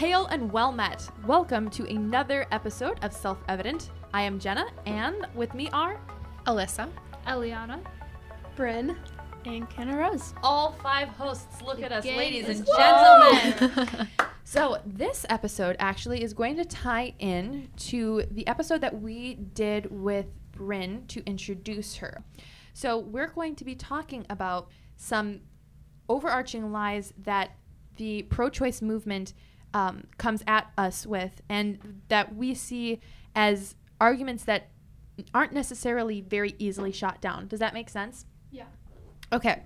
Hail and well met. Welcome to another episode of Self Evident. I am Jenna, and with me are Alyssa, Eliana, Bryn, and Kenna Rose. all five hosts. Look at us, ladies and gentlemen. so, this episode actually is going to tie in to the episode that we did with Bryn to introduce her. So, we're going to be talking about some overarching lies that the pro choice movement um, comes at us with, and that we see as arguments that aren't necessarily very easily shot down. Does that make sense? Yeah. Okay.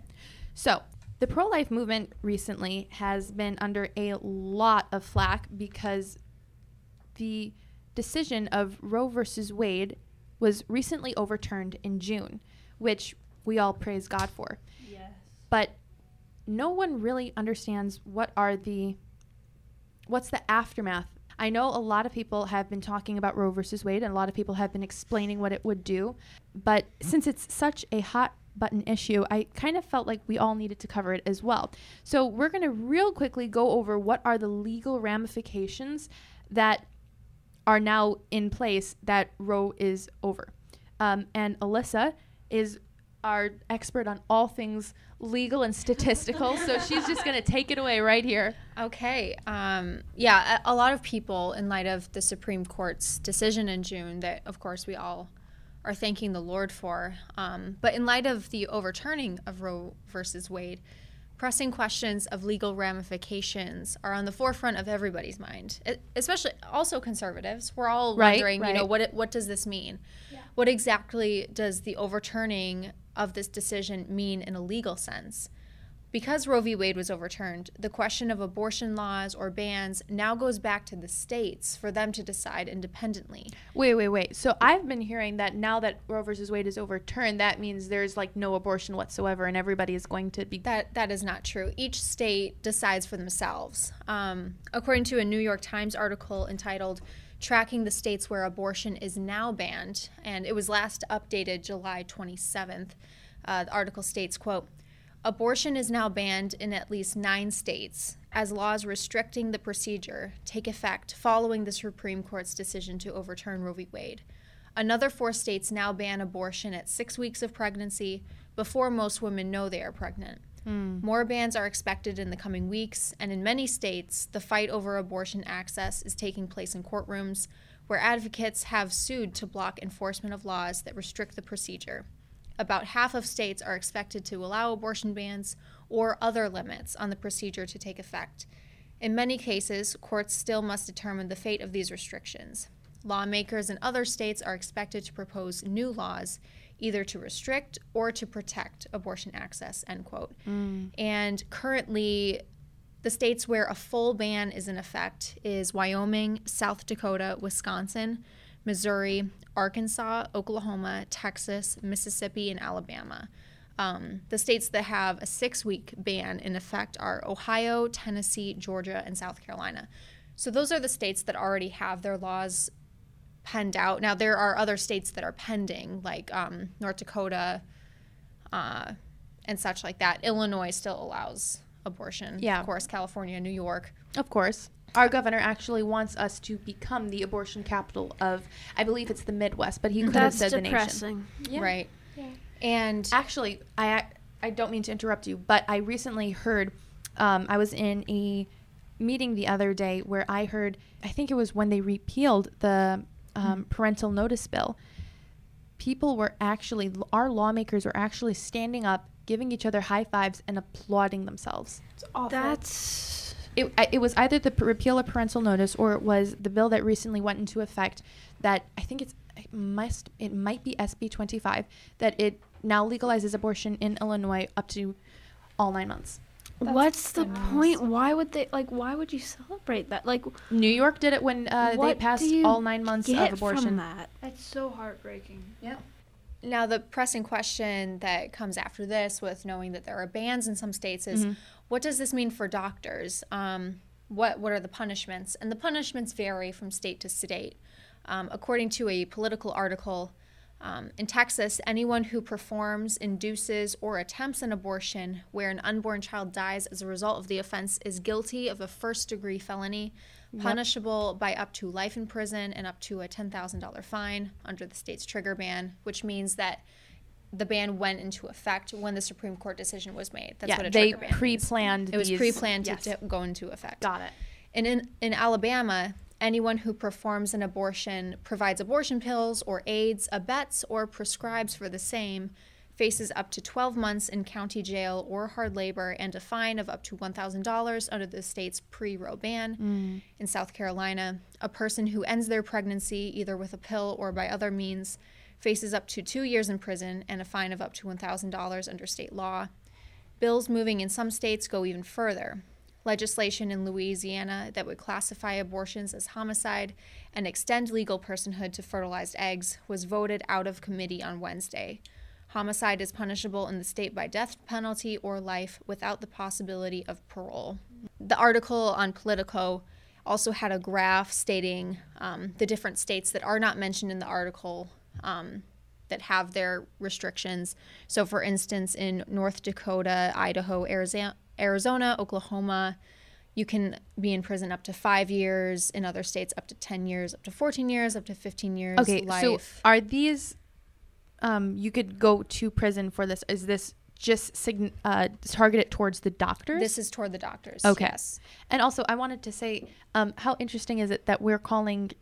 So, the pro life movement recently has been under a lot of flack because the decision of Roe versus Wade was recently overturned in June, which we all praise God for. Yes. But no one really understands what are the what's the aftermath. I know a lot of people have been talking about Roe versus Wade and a lot of people have been explaining what it would do, but since it's such a hot button issue, I kind of felt like we all needed to cover it as well. So we're going to real quickly go over what are the legal ramifications that are now in place that Roe is over. Um, and Alyssa is our expert on all things legal and statistical, so she's just going to take it away right here. Okay. Um, yeah, a, a lot of people, in light of the Supreme Court's decision in June, that of course we all are thanking the Lord for, um, but in light of the overturning of Roe versus Wade, pressing questions of legal ramifications are on the forefront of everybody's mind, especially also conservatives. We're all Right, wondering, you know, what it, what does this mean? What exactly does the overturning of this decision mean in a legal sense? Because Roe v. Wade was overturned, the question of abortion laws or bans now goes back to the states for them to decide independently. Wait, wait, wait. So I've been hearing that now that Roe v. Wade is overturned, that means there's like no abortion whatsoever, and everybody is going to be. That that is not true. Each state decides for themselves. Um, according to a New York Times article entitled "Tracking the States Where Abortion Is Now Banned," and it was last updated July 27th. Uh, the article states, "quote." Abortion is now banned in at least nine states as laws restricting the procedure take effect following the Supreme Court's decision to overturn Roe v. Wade. Another four states now ban abortion at six weeks of pregnancy before most women know they are pregnant. Mm. More bans are expected in the coming weeks, and in many states, the fight over abortion access is taking place in courtrooms where advocates have sued to block enforcement of laws that restrict the procedure. About half of states are expected to allow abortion bans or other limits on the procedure to take effect. In many cases, courts still must determine the fate of these restrictions. Lawmakers in other states are expected to propose new laws either to restrict or to protect abortion access, end quote. And currently, the states where a full ban is in effect is Wyoming, South Dakota, Wisconsin, Missouri, Arkansas, Oklahoma, Texas, Mississippi, and Alabama. Um, the states that have a six week ban in effect are Ohio, Tennessee, Georgia, and South Carolina. So those are the states that already have their laws penned out. Now, there are other states that are pending, like um, North Dakota uh, and such like that. Illinois still allows abortion. Yeah. Of course, California, New York. Of course. Our governor actually wants us to become the abortion capital of, I believe it's the Midwest, but he could have That's said the nation. depressing. Yeah. Right. And Actually, I I don't mean to interrupt you, but I recently heard. Um, I was in a meeting the other day where I heard. I think it was when they repealed the um, parental notice bill. People were actually, our lawmakers were actually standing up, giving each other high fives, and applauding themselves. That's It, I- it was either the repeal of parental notice or it was the bill that recently went into effect that I think it's it must it might be SB 25 that it now legalizes abortion in Illinois up to all 9 months. What's the point? Why would they like? Why would you celebrate that? Like, New York did it when uh, they passed all 9 months get of abortion. from that? That's so heartbreaking. Yeah. Now the pressing question that comes after this, with knowing that there are bans in some states, is what does this mean for doctors? Um, what what are the punishments? And the punishments vary from state to state. Um, according to a Politico article Um, in Texas, anyone who performs, induces, or attempts an abortion where an unborn child dies as a result of the offense is guilty of a first degree felony, punishable by up to life in prison and up to a $10,000 fine under the state's trigger ban, which means that the ban went into effect when the Supreme Court decision was made. That's yeah, what a they trigger ban means. pre-planned. It was pre-planned yes. to, to go into effect. Got it. And in, in Alabama, anyone who performs an abortion, provides abortion pills or aids, abets, or prescribes for the same faces up to 12 months in county jail or hard labor and a fine of up to $1,000 under the state's pre Roe ban. Mm. In South Carolina, a person who ends their pregnancy either with a pill or by other means faces up to two years in prison and a fine of up to $1,000 under state law. Bills moving in some states go even further. Legislation in Louisiana that would classify abortions as homicide and extend legal personhood to fertilized eggs was voted out of committee on Wednesday. Homicide is punishable in the state by death penalty or life without the possibility of parole. The article on Politico also had a graph stating um, the different states that are not mentioned in the article um, that have their restrictions. So, for instance, in North Dakota, Idaho, Arizona, Arizona, Oklahoma, you can be in prison up to five years. In other states, up to 10 years, up to 14 years, up to 15 years. Okay, so are these? Um, you could go to prison for this. Is this just sign- uh, targeted towards the doctors? this is toward the doctors. Okay. Yes. And also, I wanted to say, um, how interesting is it that we're calling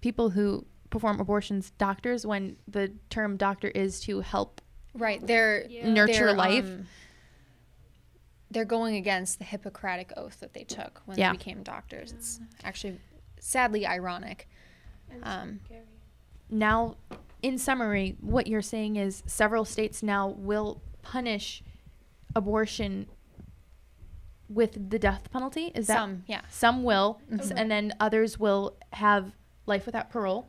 people who perform abortions doctors when the term doctor is to help Right. They're Yeah. nurture they're, life? um, they're going against the Hippocratic oath that they took when Yeah. they became doctors. It's actually sadly ironic. Um, now, in summary, what you're saying is several states now will punish abortion with the death penalty. Is that some, yeah. some will, s- Mhm. and then others will have life without parole.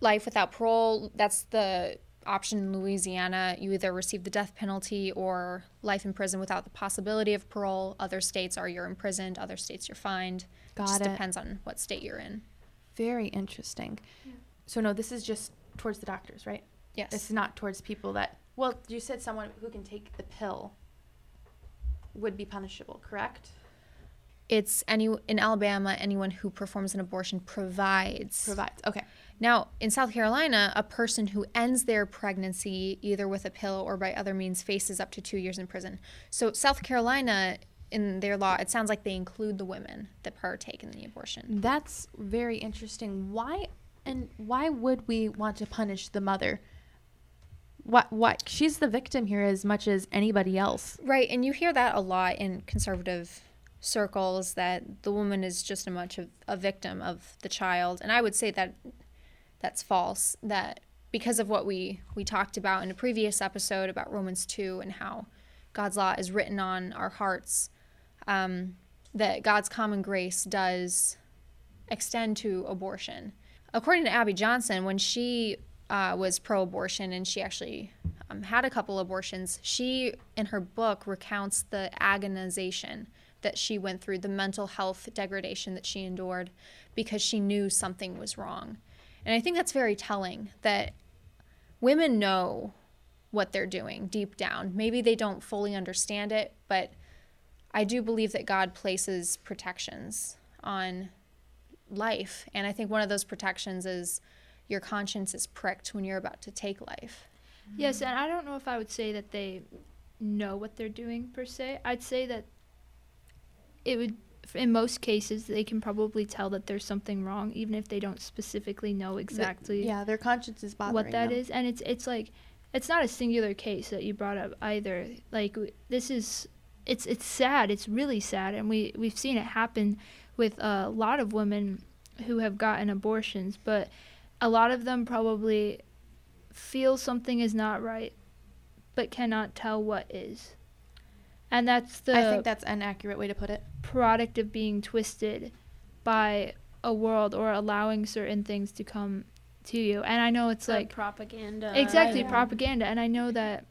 life without parole that's the option in louisiana you either receive the death penalty or life in prison without the possibility of parole other states are you're imprisoned other states you're fined Got just it. depends on what state you're in Very interesting. So no, this is just towards the doctors, right? yes This is not towards people that. Well, you said someone who can take the pill would be punishable, correct? it's any in alabama anyone who performs an abortion provides Provides. Okay. Now, in South Carolina, a person who ends their pregnancy either with a pill or by other means faces up to two years in prison. So, South Carolina, in their law, it sounds like they include the women that partake in the abortion. That's very interesting. Why and why would we want to punish the mother? What what she's the victim here as much as anybody else. Right, and you hear that a lot in conservative circles that the woman is just as much of a victim of the child. And I would say that that's false. That because of what we we talked about in a previous episode about Romans 2 and how God's law is written on our hearts, um, that God's common grace does extend to abortion. According to Abby Johnson, when she uh, was pro abortion and she actually um, had a couple abortions, she, in her book, recounts the agonization that she went through, the mental health degradation that she endured because she knew something was wrong. And I think that's very telling that women know what they're doing deep down. Maybe they don't fully understand it, but I do believe that God places protections on life. And I think one of those protections is your conscience is pricked when you're about to take life. Yes, and I don't know if I would say that they know what they're doing per se. I'd say that it would, in most cases, they can probably tell that there's something wrong, even if they don't specifically know exactly Yeah, their conscience is bothering what that them. is. And it's it's like, it's not a singular case that you brought up either. Like w- this is, it's it's sad. It's really sad, and we we've seen it happen with a lot of women who have gotten abortions, but a lot of them probably feel something is not right, but cannot tell what is. And that's the I think that's an accurate way to put it. product of being twisted by a world or allowing certain things to come to you. And I know it's The like propaganda. exactly Yeah. propaganda and I know that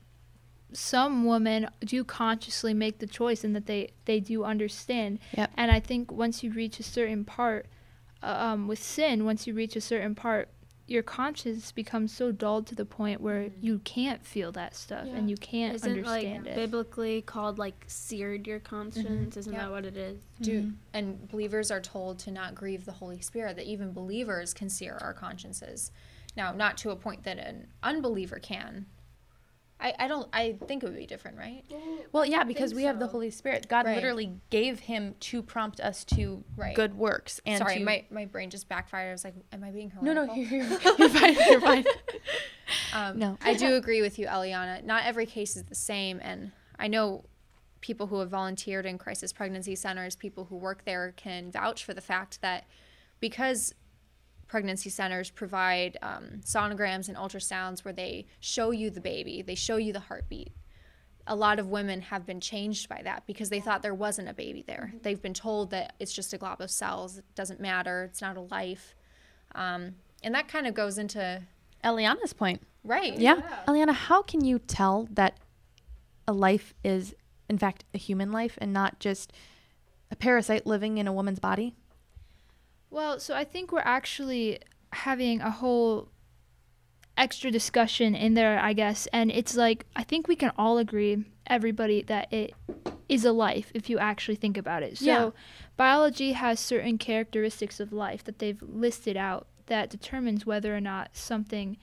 some women do consciously make the choice and that they they do understand. Yep. And I think once you reach a certain part uh, um, with sin, once you reach a certain part, your conscience becomes so dulled to the point where mm-hmm. you can't feel that stuff Yeah. and you can't Isn't understand like it. biblically called like seared your conscience? Mm-hmm. Isn't Yeah. that what it is? Do mm-hmm. and believers are told to not grieve the Holy Spirit. That even believers can sear our consciences. Now, not to a point that an unbeliever can. I, I don't. I think it would be different, right? Well, yeah, because think we have the so. Holy Spirit. God Right. literally gave him to prompt us to Right. good works and Sorry, to my, my brain just backfired. I was like, am I being No, heretical? no, you're, you're, you're fine. You're fine. Um, No. I do agree with you, Eliana. Not every case is the same, and I know people who have volunteered in crisis pregnancy centers, people who work there, can vouch for the fact that because pregnancy centers provide um, sonograms and ultrasounds where they show you the baby, they show you the heartbeat. A lot of women have been changed by that because they thought there wasn't a baby there. They've been told that it's just a glob of cells, it doesn't matter, it's not a life. Um, and that kind of goes into, Eliana's point. right. Yeah. Eliana, how can you tell that a life is, in fact, a human life and not just a parasite living in a woman's body? Well, so I think we're actually having a whole extra discussion in there, I guess. And it's like, I think we can all agree, everybody, that it is a life if you actually think about it. So, Yeah. biology has certain characteristics of life that they've listed out that determines whether or not something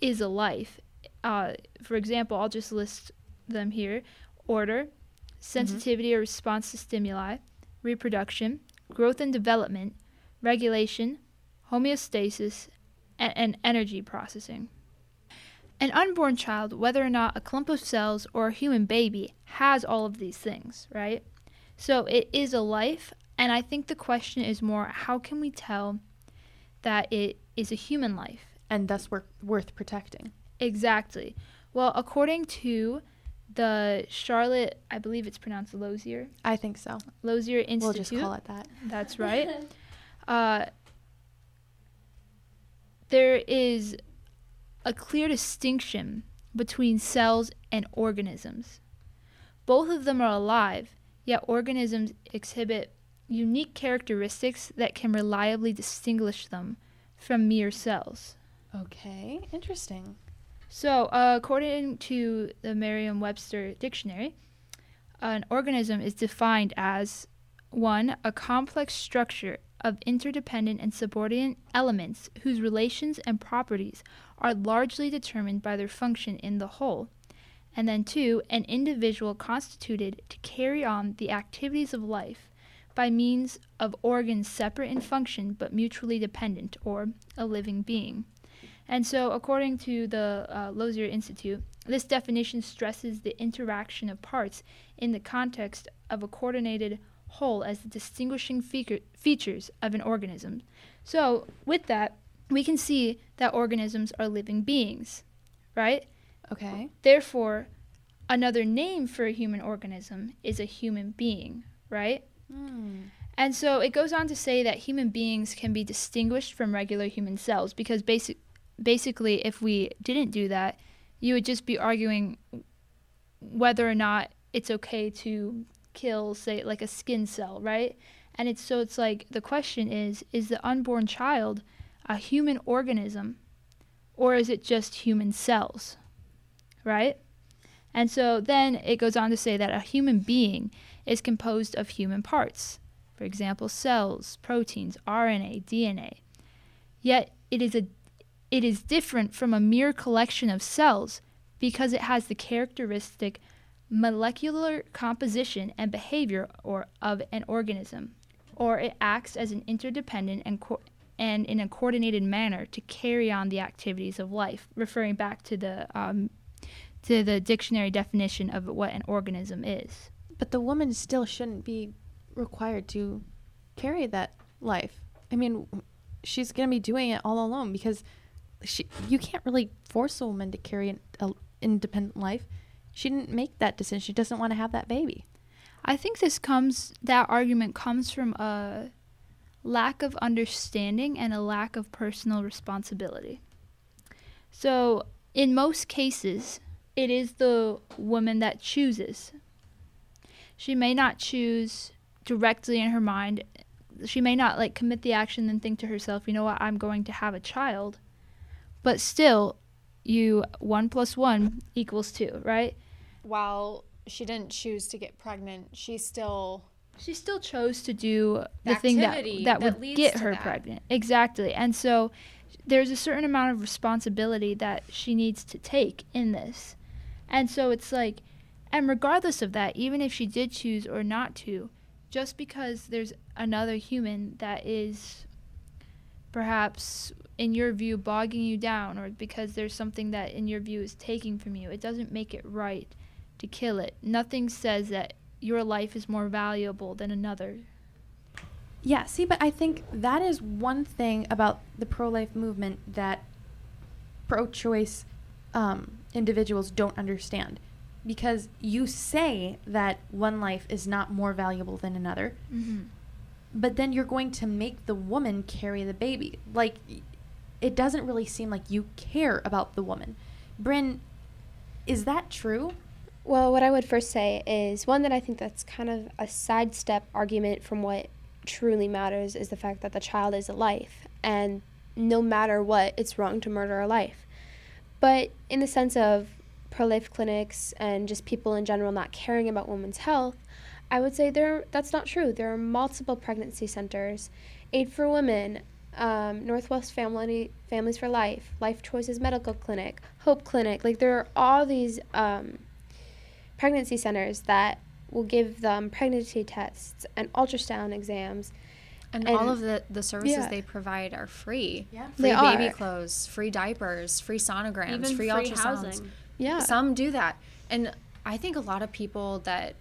is a life. Uh, for example, I'll just list them here order, sensitivity or response to stimuli, reproduction, growth and development, regulation, homeostasis, and, and energy processing. An unborn child, whether or not a clump of cells or a human baby, has all of these things, right? So it is a life, and I think the question is more how can we tell that it is a human life? And thus wor- worth protecting. Exactly. Well, according to the Charlotte, I believe it's pronounced Lozier, I think so. Lozier Institute. We'll just call it that. That's right. uh, there is a clear distinction between cells and organisms. Both of them are alive, yet organisms exhibit unique characteristics that can reliably distinguish them from mere cells. Okay, interesting. So, uh, according to the Merriam Webster Dictionary, an organism is defined as one, a complex structure of interdependent and subordinate elements whose relations and properties are largely determined by their function in the whole. And then two, an individual constituted to carry on the activities of life by means of organs separate in function but mutually dependent, or a living being. And so, according to the uh, Lozier Institute, this definition stresses the interaction of parts in the context of a coordinated whole as the distinguishing feature, features of an organism. So, with that, we can see that organisms are living beings, right? Okay. Therefore, another name for a human organism is a human being, right? Hmm. And so it goes on to say that human beings can be distinguished from regular human cells because basic, basically, if we didn't do that, you would just be arguing whether or not it's okay to kill, say, like a skin cell, right? And it's so it's like the question is is the unborn child a human organism or is it just human cells? Right? And so then it goes on to say that a human being is composed of human parts, for example, cells, proteins, RNA, DNA. Yet it is a it is different from a mere collection of cells because it has the characteristic molecular composition and behavior or of an organism, or it acts as an interdependent and co- and in a coordinated manner to carry on the activities of life, referring back to the um, to the dictionary definition of what an organism is. But the woman still shouldn't be required to carry that life. I mean, she's going to be doing it all alone because she you can't really force a woman to carry an independent life. She didn't make that decision. She doesn't want to have that baby. I think this comes that argument comes from a lack of understanding and a lack of personal responsibility. So, in most cases, it is the woman that chooses. She may not choose directly in her mind. She may not like commit the action and think to herself, "You know what? I'm going to have a child." but still, you one plus one equals two, right? While she didn't choose to get pregnant, she still She still chose to do the The thing that that that would get her that. pregnant. Exactly. And so there's a certain amount of responsibility that she needs to take in this. And so it's like and regardless of that, even if she did choose or not to, just because there's another human that is perhaps in your view bogging you down or because there's something that in your view is taking from you, it doesn't make it right to kill it. Nothing says that your life is more valuable than another. Yeah, see, but I think that is one thing about the pro life movement that pro choice um, individuals don't understand. Because you say that one life is not more valuable than another, Mm-hmm. But then you're going to make the woman carry the baby. Like, it doesn't really seem like you care about the woman. Bryn, is that true? Well, what I would first say is one that I think that's kind of a sidestep argument from what truly matters is the fact that the child is a life, and no matter what, it's wrong to murder a life. But in the sense of pro life clinics and just people in general not caring about women's health, I would say there that's not true. There are multiple pregnancy centers, Aid for Women, um, Northwest Family Families for Life, Life Choices Medical Clinic, Hope Clinic. Like there are all these um, pregnancy centers that will give them pregnancy tests and ultrasound exams. and, And- all of the the services yeah. they provide are free. Yeah. Free They baby are. clothes, free diapers, free sonograms, Even free, free ultrasounds. housing. Yeah. Some do that. And I think a lot of people that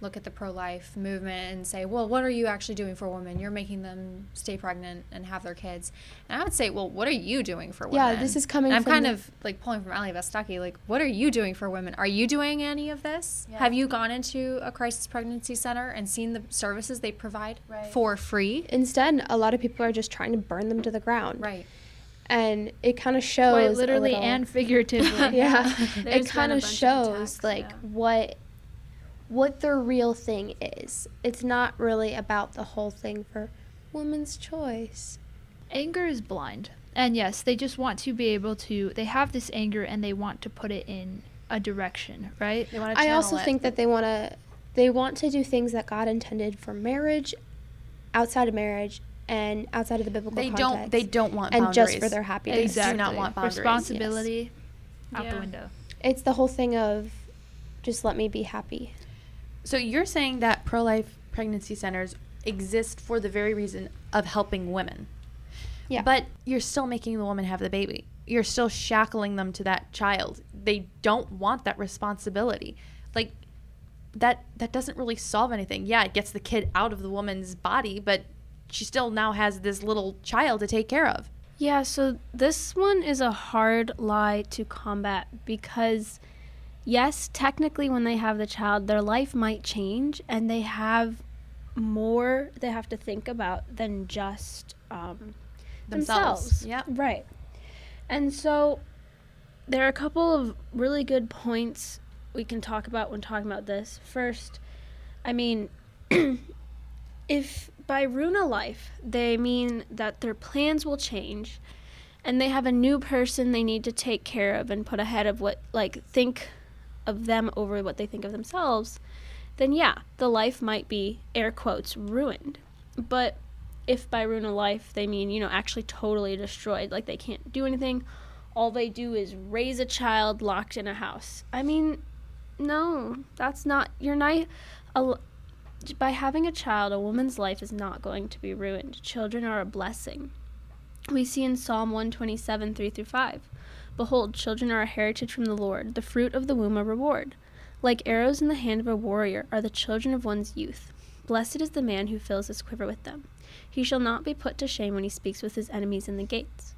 look at the pro life movement and say, well, what are you actually doing for women? You're making them stay pregnant and have their kids. And I would say, well, what are you doing for women? Yeah, this is coming And I'm from kind the- of like pulling from Allie Beth Stuckey, like, what are you doing for women? Are you doing any of this? Have you gone into a crisis pregnancy center and seen the services they provide Right. for free? Instead, a lot of people are just trying to burn them to the ground. Right. And it kind of shows. Quite literally little- and figuratively. yeah, it kind of bunch of shows attacks, like yeah. what what the real thing is. It's not really about the whole thing for women's choice. anger is blind. And yes, they just want to be able to they have this anger and they want to put it in a direction, right? They want to I also it. think that they want to they want to do things that God intended for marriage, outside of marriage, and outside of the biblical they context. don't. They don't want boundaries. and just for their happiness. They happiness. do not want boundaries, Responsibility out the window. It's the whole thing of just let me be happy. So you're saying that pro-life pregnancy centers exist for the very reason of helping women. Yeah. But you're still making the woman have the baby. You're still shackling them to that child. They don't want that responsibility. Like that that doesn't really solve anything. Yeah, it gets the kid out of the woman's body, but she still now has this little child to take care of. Yeah, so this one is a hard lie to combat because, yes, technically, when they have the child, their life might change and they have more they have to think about than just um, Themselves. Yep. Right. And so there are a couple of really good points we can talk about when talking about this. First, I mean, if by ruin a life, they mean that their plans will change and they have a new person they need to take care of and put ahead of what, like, think of them over what they think of themselves, then yeah, the life might be, air quotes, ruined. But if by ruin a life they mean, you know, actually totally destroyed, like they can't do anything, all they do is raise a child locked in a house. I mean, no, that's not, you're not, a, by having a child, a woman's life is not going to be ruined. Children are a blessing. We see in Psalm 127, 3 through 5. Behold, children are a heritage from the Lord, the fruit of the womb a reward. Like arrows in the hand of a warrior are the children of one's youth. Blessed is the man who fills his quiver with them. He shall not be put to shame when he speaks with his enemies in the gates.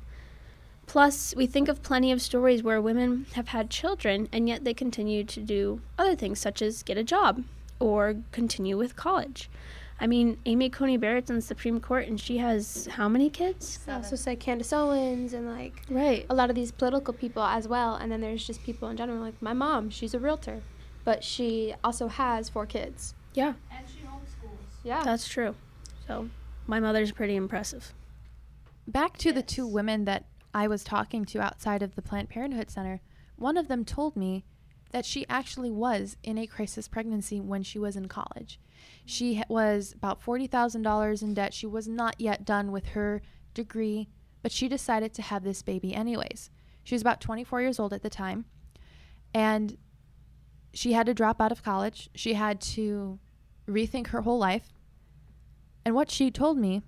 Plus, we think of plenty of stories where women have had children and yet they continue to do other things, such as get a job or continue with college. I mean, Amy Coney Barrett's on the Supreme Court and she has how many kids? I also say Candace Owens and like Right. a lot of these political people as well. And then there's just people in general, like my mom, she's a realtor, but she also has four kids. Yeah, And she homeschools. Yeah. that's true. So, my mother's pretty impressive. Back to the two women that I was talking to outside of the Planned Parenthood Center, one of them told me that she actually was in a crisis pregnancy when she was in college. She was about $40,000 in debt. She was not yet done with her degree, but she decided to have this baby anyways. She was about 24 years old at the time, and she had to drop out of college. She had to rethink her whole life. And what she told me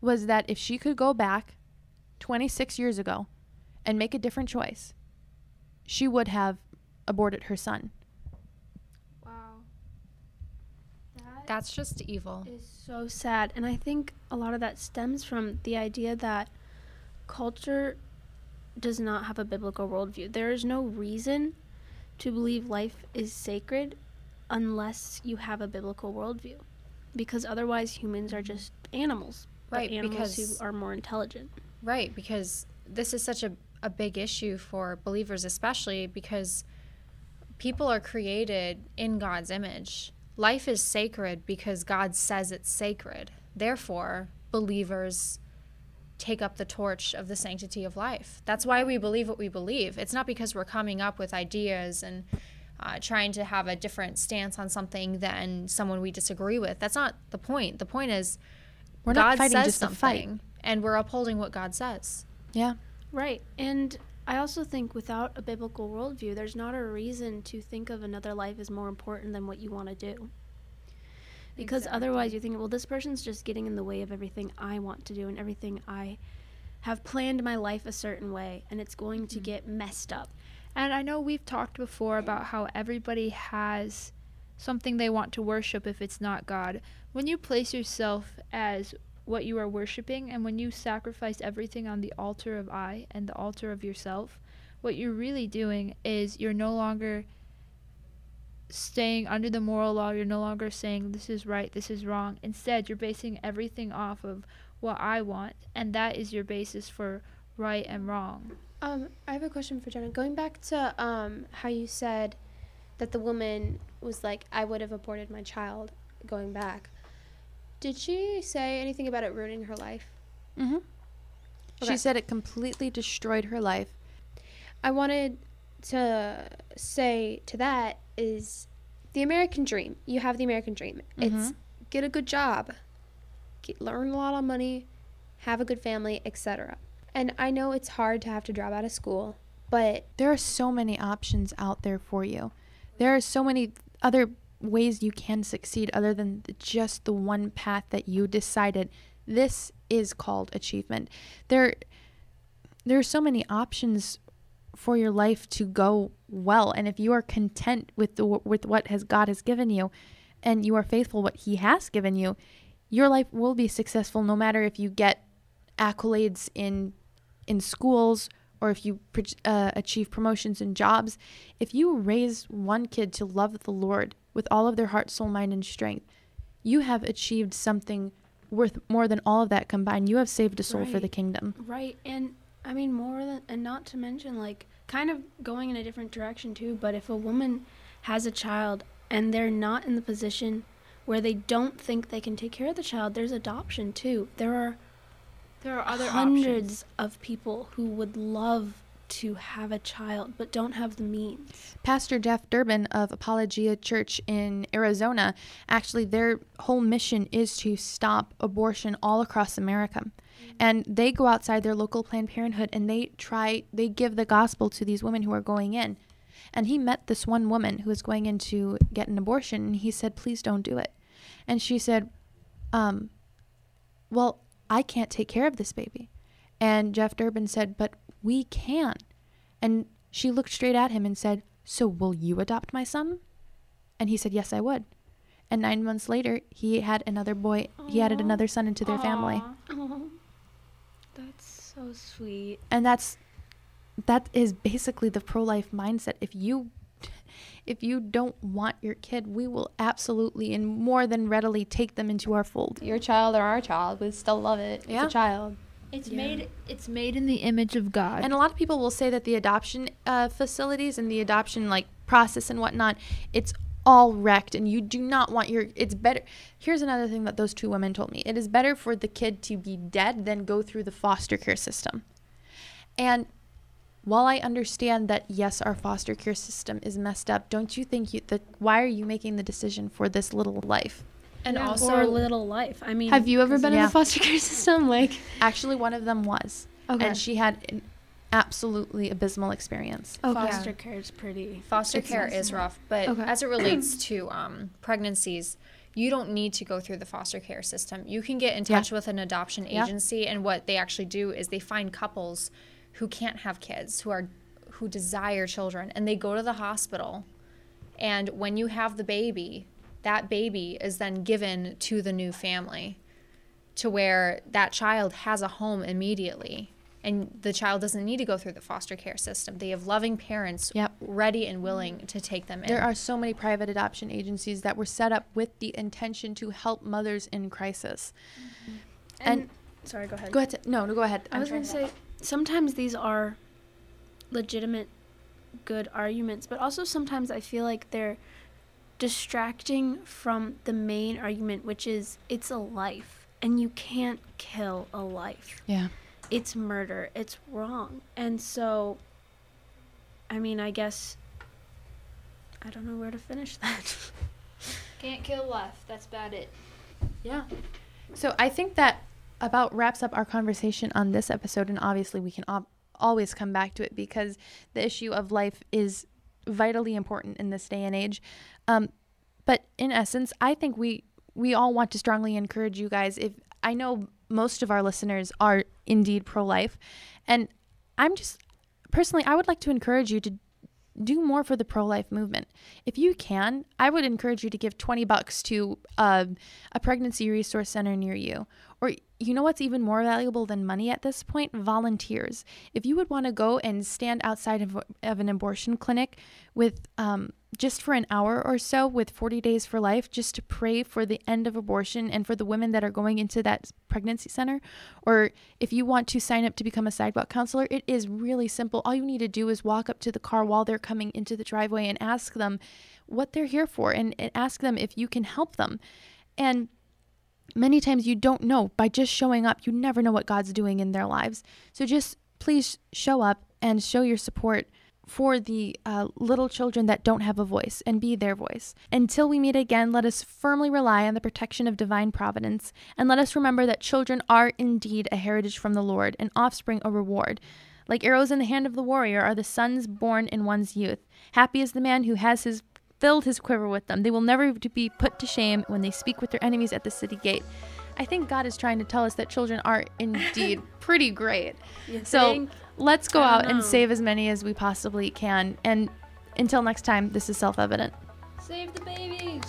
was that if she could go back 26 years ago and make a different choice, she would have aborted her son. Wow. That That's just evil. is so sad. And I think a lot of that stems from the idea that culture does not have a biblical worldview. There is no reason to believe life is sacred unless you have a biblical worldview. Because otherwise, humans are mm-hmm. just animals. Right, animals because- who are more intelligent. Right, because this is such a, a big issue for believers, especially because people are created in God's image. Life is sacred because God says it's sacred. Therefore, believers take up the torch of the sanctity of life. That's why we believe what we believe. It's not because we're coming up with ideas and uh, trying to have a different stance on something than someone we disagree with. That's not the point. The point is We're God not fighting says just to fight. something, and we're upholding what God says. Yeah. Right. And I also think without a biblical worldview, there's not a reason to think of another life as more important than what you want to do. Because otherwise, you think, well, this person's just getting in the way of everything I want to do and everything I have planned my life a certain way, and it's going to mm-hmm. get messed up. And I know we've talked before about how everybody has something they want to worship if it's not God. When you place yourself as what you are worshiping and when you sacrifice everything on the altar of I and the altar of yourself, what you're really doing is you're no longer staying under the moral law. You're no longer saying this is right, this is wrong. Instead, you're basing everything off of what I want, and that is your basis for right and wrong. Um, I have a question for Jenna. Going back to um, how you said that the woman was like, I would have aborted my child going back. Did she say anything about it ruining her life? Mm-hmm. Okay. She said it completely destroyed her life. I wanted to say to that is the American dream. You have the American dream. It's Mhm. get a good job, get, learn a lot of money, have a good family, etc. And I know it's hard to have to drop out of school, but There are so many options out there for you. There are so many other ways you can succeed other than just the one path that you decided. This is called achievement. There there are so many options for your life to go well. And if you are content with the with what has God has given you and you are faithful what he has given you, your life will be successful no matter if you get accolades in in schools or if you uh, achieve promotions in jobs, if you raise one kid to love the Lord with all of their heart, soul, mind, and strength, you have achieved something worth more than all of that combined. You have saved a soul for the kingdom. Right. And I mean, more than, and not to mention, like, kind of going in a different direction too, but if a woman has a child and they're not in the position where they don't think they can take care of the child, there's adoption too. There are There are other hundreds of people who would love to have a child but don't have the means. Pastor Jeff Durbin of Apologia Church in Arizona, actually, their whole mission is to stop abortion all across America. And they go outside their local Planned Parenthood and they try, they give the gospel to these women who are going in. And he met this one woman who was going in to get an abortion and he said, please don't do it. And she said, um, well, I can't take care of this baby. And Jeff Durbin said, but we can. And she looked straight at him and said, So will you adopt my son? And he said, Yes, I would. And nine months later, he had another boy, he added another son into their family. Aw. Oh, that's so sweet. And that's that is basically the pro-life mindset. If you if you don't want your kid, we will absolutely and more than readily take them into our fold. your child or our child, we still love it. Yeah. It's a child. It's Yeah. made it's made in the image of God. And a lot of people will say that the adoption uh, facilities and the adoption like process and whatnot, it's all wrecked, and you do not want your. It's better. Here's another thing that those two women told me: it is better for the kid to be dead than go through the foster care system. And while I understand that yes, our foster care system is messed up, don't you think you that why are you making the decision for this little life? And Yeah, also, or little life. I mean, Have you ever been in Yeah. the foster care system? Like, Actually, one of them was, okay. and she had an absolutely abysmal experience. okay. foster care is pretty. foster It's care is rough, but Okay. as it relates to um, pregnancies, you don't need to go through the foster care system. You can get in Yeah. touch with an adoption Yeah. agency, and what they actually do is they find couples who can't have kids, who are who desire children, and they go to the hospital. And when you have the baby, that baby is then given to the new family, to where that child has a home immediately. And the child doesn't need to go through the foster care system. They have loving parents Yep. ready and willing to take them in. There are so many private adoption agencies that were set up with the intention to help mothers in crisis. And, And- sorry, go ahead. Go ahead. No, no, go ahead. I I'm was going to say sometimes these are legitimate good arguments, but also sometimes I feel like they're distracting from the main argument, which is it's a life and you can't kill a life. Yeah. It's murder. It's wrong. And so, I mean, I guess I don't know where to finish that. Can't kill life. That's about it. Yeah. So I think that about wraps up our conversation on this episode, and obviously we can al- always come back to it because the issue of life is vitally important in this day and age. Um, but in essence, I think we we all want to strongly encourage you guys. If I know most of our listeners are indeed pro-life, and I'm just personally, I would like to encourage you to do more for the pro-life movement. If you can, I would encourage you to give 20 bucks to uh, a pregnancy resource center near you. You know what's even more valuable than money at this point? Volunteers. If you would want to go and stand outside of, of an abortion clinic with um, just for an hour or so with 40 Days for Life, just to pray for the end of abortion and for the women that are going into that pregnancy center, or if you want to sign up to become a sidewalk counselor, it is really simple. All you need to do is walk up to the car while they're coming into the driveway and ask them what they're here for and, and ask them if you can help them. And many times you don't know by just showing up, you never know what God's doing in their lives. So just please show up and show your support for the uh, little children that don't have a voice and be their voice. Until we meet again, let us firmly rely on the protection of divine providence and let us remember that children are indeed a heritage from the Lord and offspring a reward. Like arrows in the hand of the warrior are the sons born in one's youth. Happy is the man who has his filled his quiver with them. They will never be put to shame when they speak with their enemies at the city gate. I think God is trying to tell us that children are indeed pretty great. You So think? let's go out don't and save as many as we possibly can. And until next time, this is self evident. Save the babies.